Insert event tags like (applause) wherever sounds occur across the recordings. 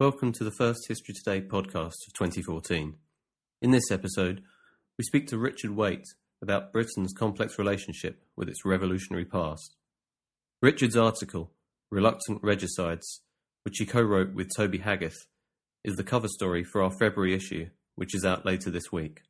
Welcome to the first History Today podcast of 2014. In this episode, we speak to Richard Weight about Britain's complex relationship with its revolutionary past. Richard's article, Reluctant Regicides, which he co wrote with Toby Haggith, is the cover story for our February issue, which is out later this week.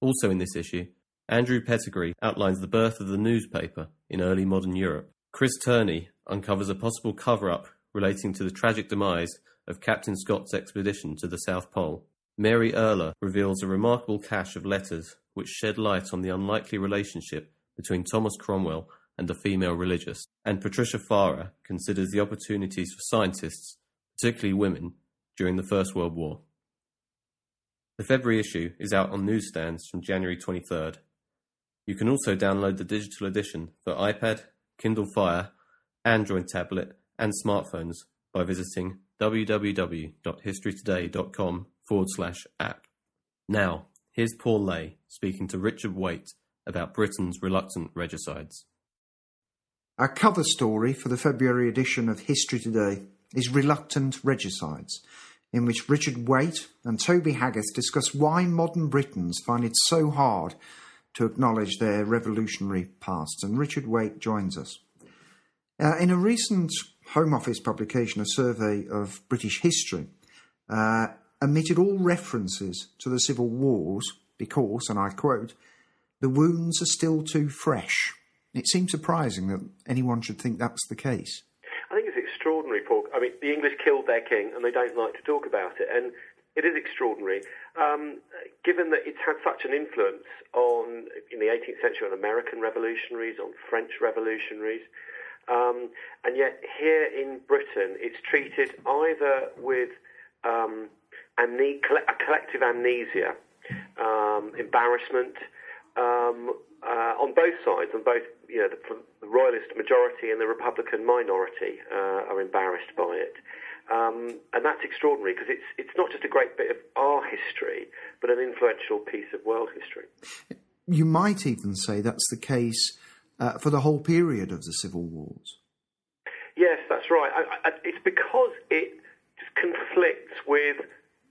Also in this issue, Andrew Pettegree outlines the birth of the newspaper in early modern Europe. Chris Turney uncovers a possible cover up relating to the tragic demise of Captain Scott's expedition to the South Pole. Mary Erler reveals a remarkable cache of letters which shed light on the unlikely relationship between Thomas Cromwell and a female religious, and Patricia Fara considers the opportunities for scientists, particularly women, during the First World War. The February issue is out on newsstands from January 23rd. You can also download the digital edition for iPad, Kindle Fire, Android tablet, and smartphones by visiting www.historytoday.com forward slash app. Now, here's Paul Lay speaking to Richard Weight about Britain's reluctant regicides. Our cover story for the February edition of History Today is Reluctant Regicides, in which Richard Weight and Toby Haggith discuss why modern Britons find it so hard to acknowledge their revolutionary past. And Richard Weight joins us. Uh, in a recent Home Office publication, a survey of British history, uh, omitted all references to the civil wars because, and I quote, the wounds are still too fresh. It seems surprising that anyone should think that's the case. I think it's extraordinary, Paul. I mean, the English killed their king and they don't like to talk about it. And it is extraordinary, um, given that it's had such an influence on, in the 18th century, on American revolutionaries, on French revolutionaries. Um, and yet, here in Britain, it's treated either with um, amne- a collective amnesia, um, embarrassment um, uh, on both sides, on both you know the, the, royalist majority and the Republican minority uh, are embarrassed by it. Um, and that's extraordinary because it's it's not just a great bit of our history, but an influential piece of world history. You might even say that's the case uh, for the whole period of the civil wars. Yes, that's right. I, I, it's because it conflicts with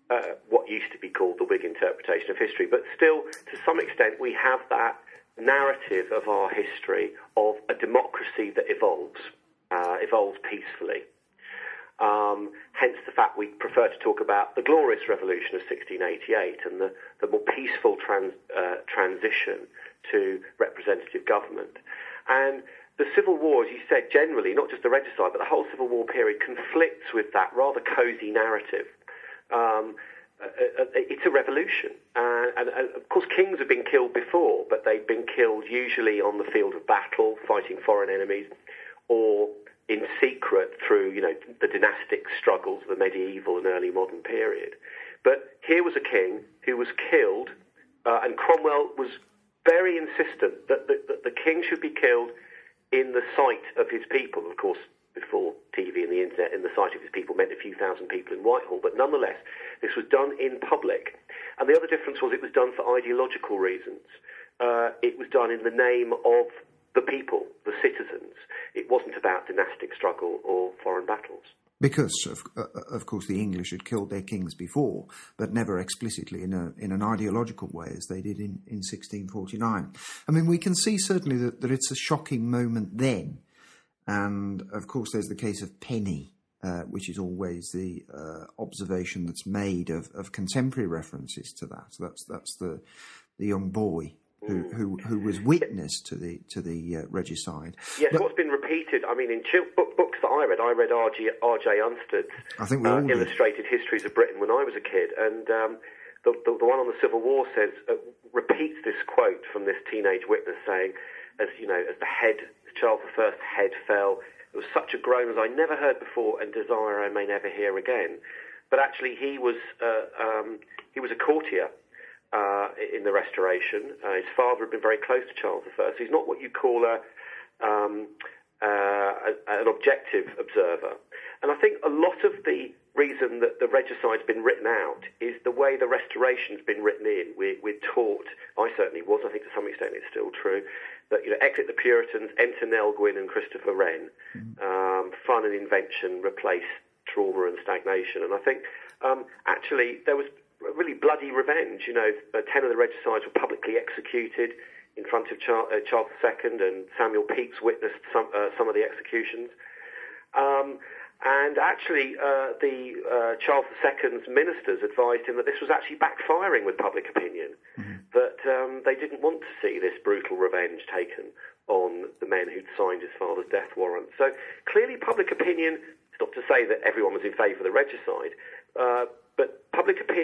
uh, what used to be called the Whig interpretation of history, but still, to some extent, we have that narrative of our history of a democracy that evolves, uh, evolves peacefully. Um, hence the fact we prefer to talk about the glorious revolution of 1688 and the, the more peaceful trans, uh, transition to representative government. And the Civil War, as you said, generally, not just the regicide, but the whole Civil War period conflicts with that rather cosy narrative um, uh, uh, it's a revolution. Uh, and, of course, kings have been killed before, but they've been killed usually on the field of battle, fighting foreign enemies, or in secret through, you know, the dynastic struggles of the medieval and early modern period. But here was a king who was killed, uh, and Cromwell was very insistent that the, that the king should be killed in the sight of his people. Of course, before TV and the internet, in the sight of his people meant a few thousand people in Whitehall, but nonetheless, this was done in public. And the other difference was it was done for ideological reasons. Uh, it was done in the name of the people, the citizens. It wasn't about dynastic struggle or foreign battles. Because, of, uh, of course, the English had killed their kings before, but never explicitly in, a, in an ideological way as they did in, in 1649. I mean, we can see certainly that, that it's a shocking moment then. And, of course, there's the case of Penny, uh, which is always the uh, observation that's made of, of contemporary references to that. So that's, that's the, the young boy who, who, who was witness to the to the uh, regicide. Yes, But- what's been repeated, I mean, in chil- book, books that I read, I read R.G. R.J. Unstead's I think uh. Illustrated Histories of Britain when I was a kid, and um, the, the, the one on the Civil War says, uh, repeats this quote from this teenage witness saying, as you know, as the head, Charles I's head fell, it was such a groan as I never heard before and desire I may never hear again. But actually, he was uh, um, he was a courtier uh, in the Restoration. Uh, his father had been very close to Charles I. So he's not what you call a, um, uh, a- an objective observer. And I think a lot of the reason that the regicide's been written out is the way the Restoration's been written in. We, we're taught, I certainly was, I think to some extent it's still true, that you know, exit the Puritans, enter Nell Gwyn and Christopher Wren, um, fun and invention replace trauma and stagnation. And I think um, actually there was really bloody revenge. You know, uh, ten of the regicides were publicly executed in front of Char- uh, Charles II, and Samuel Pepys witnessed some uh, some of the executions. Um, and actually, uh, the uh, Charles II's ministers advised him that this was actually backfiring with public opinion, that um, they didn't want to see this brutal revenge taken on the men who'd signed his father's death warrant. So clearly, public opinion, it's not to say that everyone was in favour of the regicide, uh, but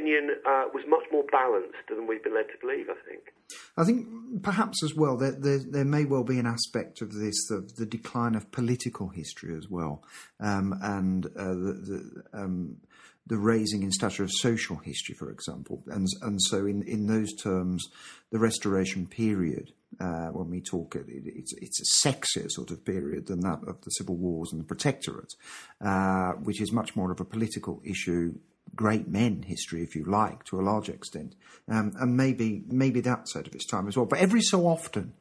opinion uh, was much more balanced than we've been led to believe, I think. I think perhaps as well there, there there may well be an aspect of this of the decline of political history as well, um, and uh, the the, um, the raising in stature of social history, for example, and and so in, in those terms, the Restoration period. Uh, when we talk, it, it's it's a sexier sort of period than that of the civil wars and the protectorate, uh, which is much more of a political issue great men history, if you like, to a large extent, um, and maybe maybe that's out of its time as well. But every so often,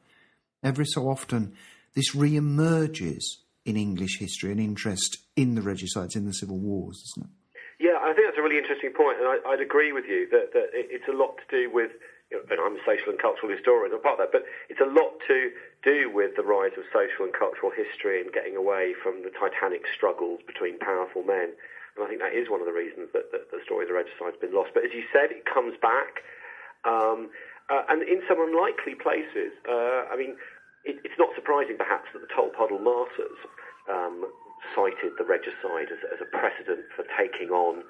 every so often, this re-emerges in English history, an interest in the regicides, in the civil wars, isn't it? Yeah, I think that's a really interesting point, and I, I'd agree with you that, that it, it's a lot to do with, and I'm a social and cultural historian, I'm part of that, but it's a lot to do with the rise of social and cultural history and getting away from the titanic struggles between powerful men. And I think that is one of the reasons that, that the story of the regicide has been lost. But as you said, it comes back, um, uh, and in some unlikely places. Uh, I mean, it, it's not surprising, perhaps, that the Tolpuddle martyrs um, cited the regicide as, as a precedent for taking on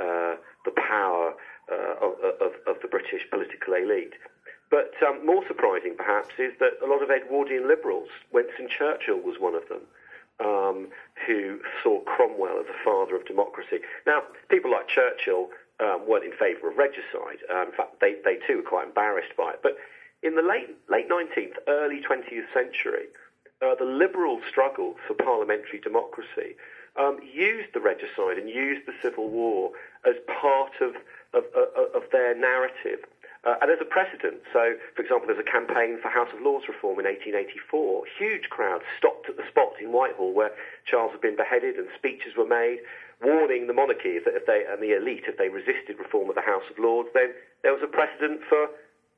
uh, the power uh, of, of, of the British political elite. But um, more surprising, perhaps, is that a lot of Edwardian liberals, Winston Churchill was one of them, um, who saw Cromwell as a father of democracy. Now, people like Churchill um, weren't in favour of regicide. Uh, in fact, they, they too were quite embarrassed by it. But in the late, late 19th, early 20th century, uh, the liberal struggle for parliamentary democracy um, used the regicide and used the Civil War as part of, of, of, of their narrative. Uh, and there's a precedent, so for example, there's a campaign for House of Lords reform in 1884. Huge crowds stopped at the spot in Whitehall where Charles had been beheaded, and speeches were made warning the monarchy that if they and the elite if they resisted reform of the House of Lords, then there was a precedent for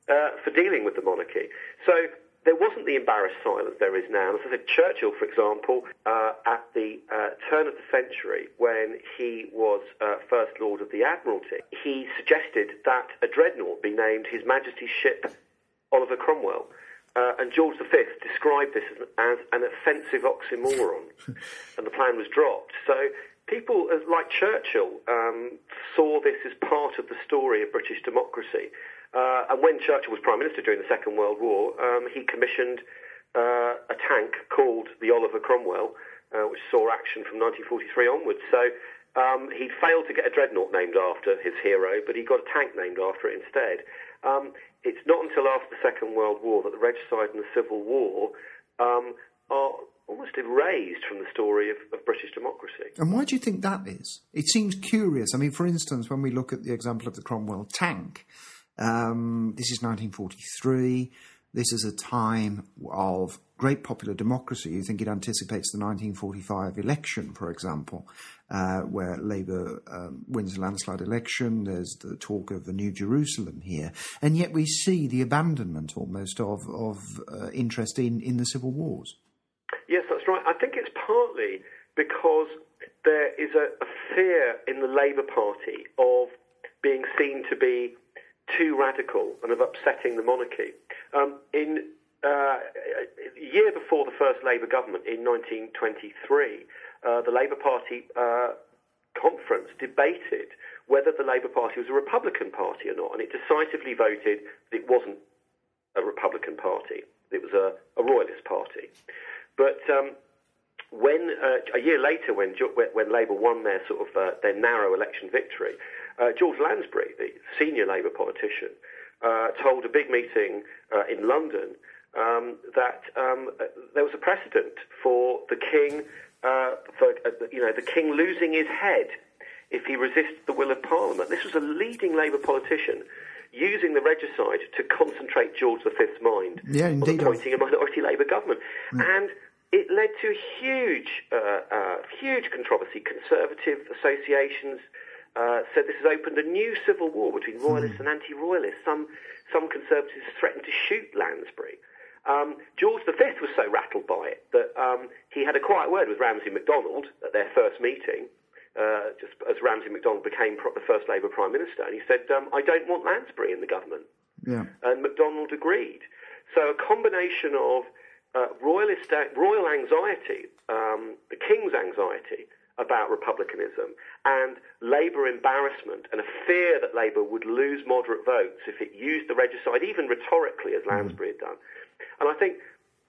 uh, for dealing with the monarchy. So there wasn't the embarrassed silence there is now. As I said, Churchill, for example, uh, at the uh, turn of the century, when he was uh, First Lord of the Admiralty, he suggested that a dreadnought be named His Majesty's ship Oliver Cromwell. Uh, and George V described this as, as an offensive oxymoron, (laughs) and the plan was dropped. So people like Churchill um, saw this as part of the story of British democracy. Uh, and when Churchill was Prime Minister during the Second World War, um, he commissioned uh, a tank called the Oliver Cromwell, uh, which saw action from 1943 onwards. So um, he failed to get a dreadnought named after his hero, but he got a tank named after it instead. Um, it's not until after the Second World War that the regicide and the Civil War um, are almost erased from the story of, of, British democracy. And why do you think that is? It seems curious. I mean, for instance, when we look at the example of the Cromwell tank, um, this is 1943. This is a time of great popular democracy. You think it anticipates the 1945 election, for example, uh, where Labour um, wins a landslide election. There's the talk of a new Jerusalem here. And yet we see the abandonment almost of, of uh, interest in, in the civil wars. Yes, that's right. I think it's partly because there is a, a fear in the Labour Party of being seen to be too radical and of upsetting the monarchy. Um, in uh, a year before the first Labour government in 1923, uh, the Labour Party uh, conference debated whether the Labour Party was a Republican Party or not, and it decisively voted that it wasn't a Republican Party. It was a, a Royalist Party. But um, when uh, a year later, when when Labour won their sort of uh, their narrow election victory, uh, George Lansbury, the senior Labour politician, uh, told a big meeting uh, in London um, that um, there was a precedent for the king, uh, for you know, the king losing his head if he resists the will of Parliament. This was a leading Labour politician using the regicide to concentrate George V's mind yeah, on appointing a minority Labour government. Mm. And it led to huge, uh, uh, huge controversy. Conservative associations uh, said this has opened a new civil war between hmm. royalists mm. and anti-royalists. Some, some conservatives threatened to shoot Lansbury. Um, George V was so rattled by it that um, he had a quiet word with Ramsay MacDonald at their first meeting, uh, just as Ramsay MacDonald became pro- the first Labour Prime Minister, and he said, um, I don't want Lansbury in the government. Yeah. And MacDonald agreed. So a combination of uh, royalist, royal anxiety, um, the king's anxiety, about republicanism and Labour embarrassment and a fear that Labour would lose moderate votes if it used the regicide, even rhetorically, as Lansbury had done. And I think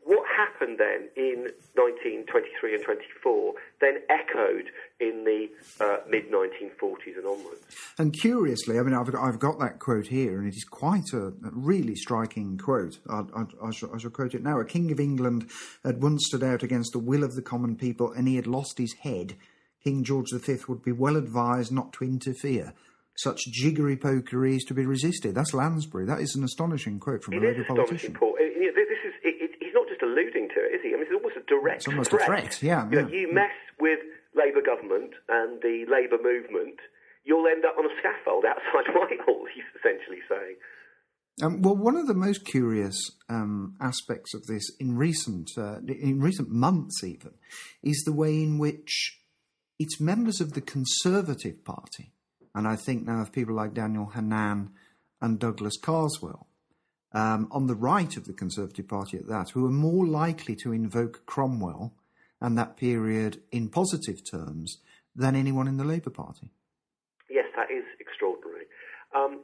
what happened then in 1923 and 24 then echoed in the uh, mid 1940s and onwards. And curiously, I mean, I've, I've got that quote here, and it is quite a, a really striking quote. I, I, I, shall, I shall quote it now. A king of England had once stood out against the will of the common people, and he had lost his head King George V would be well advised not to interfere. Such jiggery pokery is to be resisted. That's Lansbury. That is an astonishing quote from it a Labour politician. Paul. This is, it, it, he's not just alluding to it, is he? I mean, it's almost a direct it's almost threat. a threat, yeah. You, yeah. Know, you mess with Labour government and the Labour movement, you'll end up on a scaffold outside (laughs) Whitehall, he's essentially saying. Um, well, one of the most curious um, aspects of this in recent uh, in recent months, even, is the way in which it's members of the Conservative Party, and I think now of people like Daniel Hannan and Douglas Carswell, um, on the right of the Conservative Party at that, who are more likely to invoke Cromwell and that period in positive terms than anyone in the Labour Party. Yes, that is extraordinary. Um,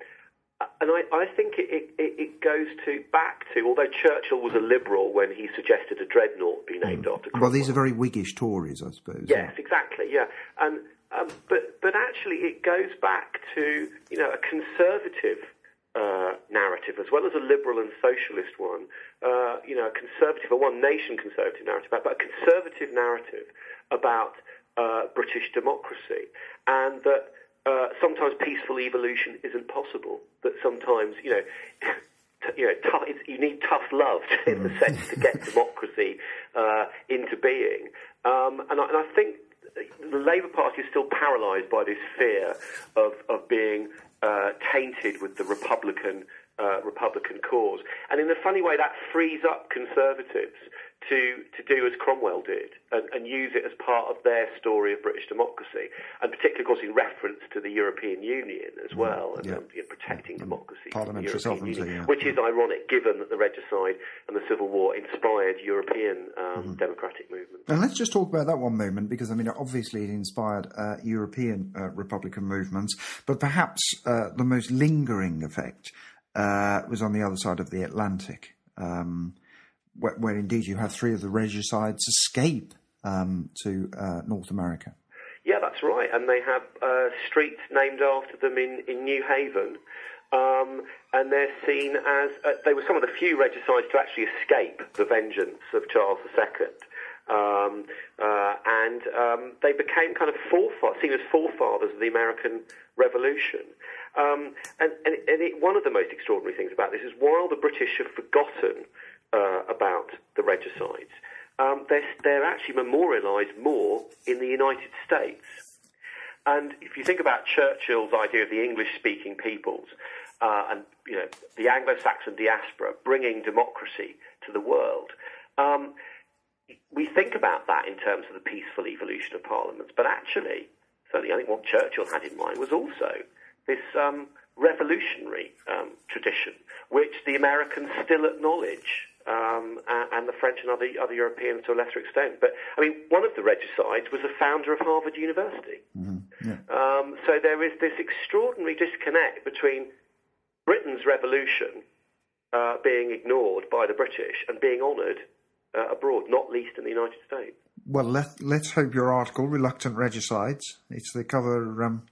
and I, I think it, it, it, goes to back to although Churchill was a liberal when he suggested a dreadnought be named mm. after. Cromwell. Well, these are very Whiggish Tories, I suppose. Yes, yeah. exactly. Yeah, and um, but but actually it goes back to you know a conservative uh, narrative as well as a liberal and socialist one. Uh, you know, a conservative, a one nation conservative narrative, but a conservative narrative about uh, British democracy, and that uh, sometimes peaceful evolution isn't possible. That sometimes, you know, (laughs) t- you know, t- you need tough love in the sense to get democracy uh, into being. Um, and, I, and I think the Labour Party is still paralysed by this fear of of being uh, tainted with the Republican uh, Republican cause. And in a funny way, that frees up conservatives to, to do as Cromwell did and, and, use it as part of their story of British democracy, and particularly, of course, in reference to the European Union as mm, well, and, yeah. um, you know, protecting yeah. democracy. Parliamentary sovereignty, Union, yeah. which is ironic given that the regicide and the Civil War inspired European um, mm. democratic movements. And let's just talk about that one moment, because I mean, obviously, it inspired uh, European uh, Republican movements, but perhaps uh, the most lingering effect uh, was on the other side of the Atlantic. Um, where, where, indeed you have three of the regicides escape um, to uh, North America. Yeah, that's right. And they have uh, streets named after them in, in New Haven. Um, and they're seen as, uh, they were some of the few regicides to actually escape the vengeance of Charles II. Um, uh, and um, they became kind of forefathers, seen as forefathers of the American Revolution. Um, and, and, and it, one of the most extraordinary things about this is while the British have forgotten uh, about the regicides, um, they're, they're actually memorialised more in the United States. And if you think about Churchill's idea of the English-speaking peoples uh, and you know the Anglo-Saxon diaspora bringing democracy to the world, um, we think about that in terms of the peaceful evolution of parliaments. But actually, certainly, I think what Churchill had in mind was also this um, revolutionary um, tradition, which the Americans still acknowledge um, and the French and other, other Europeans to a lesser extent. But I mean, one of the regicides was the founder of Harvard University. Mm-hmm. Yeah. Um, so there is this extraordinary disconnect between Britain's revolution uh, being ignored by the British and being honoured uh, abroad, not least in the United States. Well, let, let's hope your article, Reluctant Regicides, it's the cover. Um,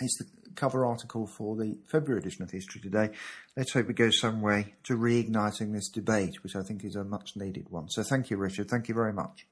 it's the cover article for the February edition of History Today. Let's hope it goes some way to reigniting this debate, which I think is a much needed one. So thank you, Richard. Thank you very much.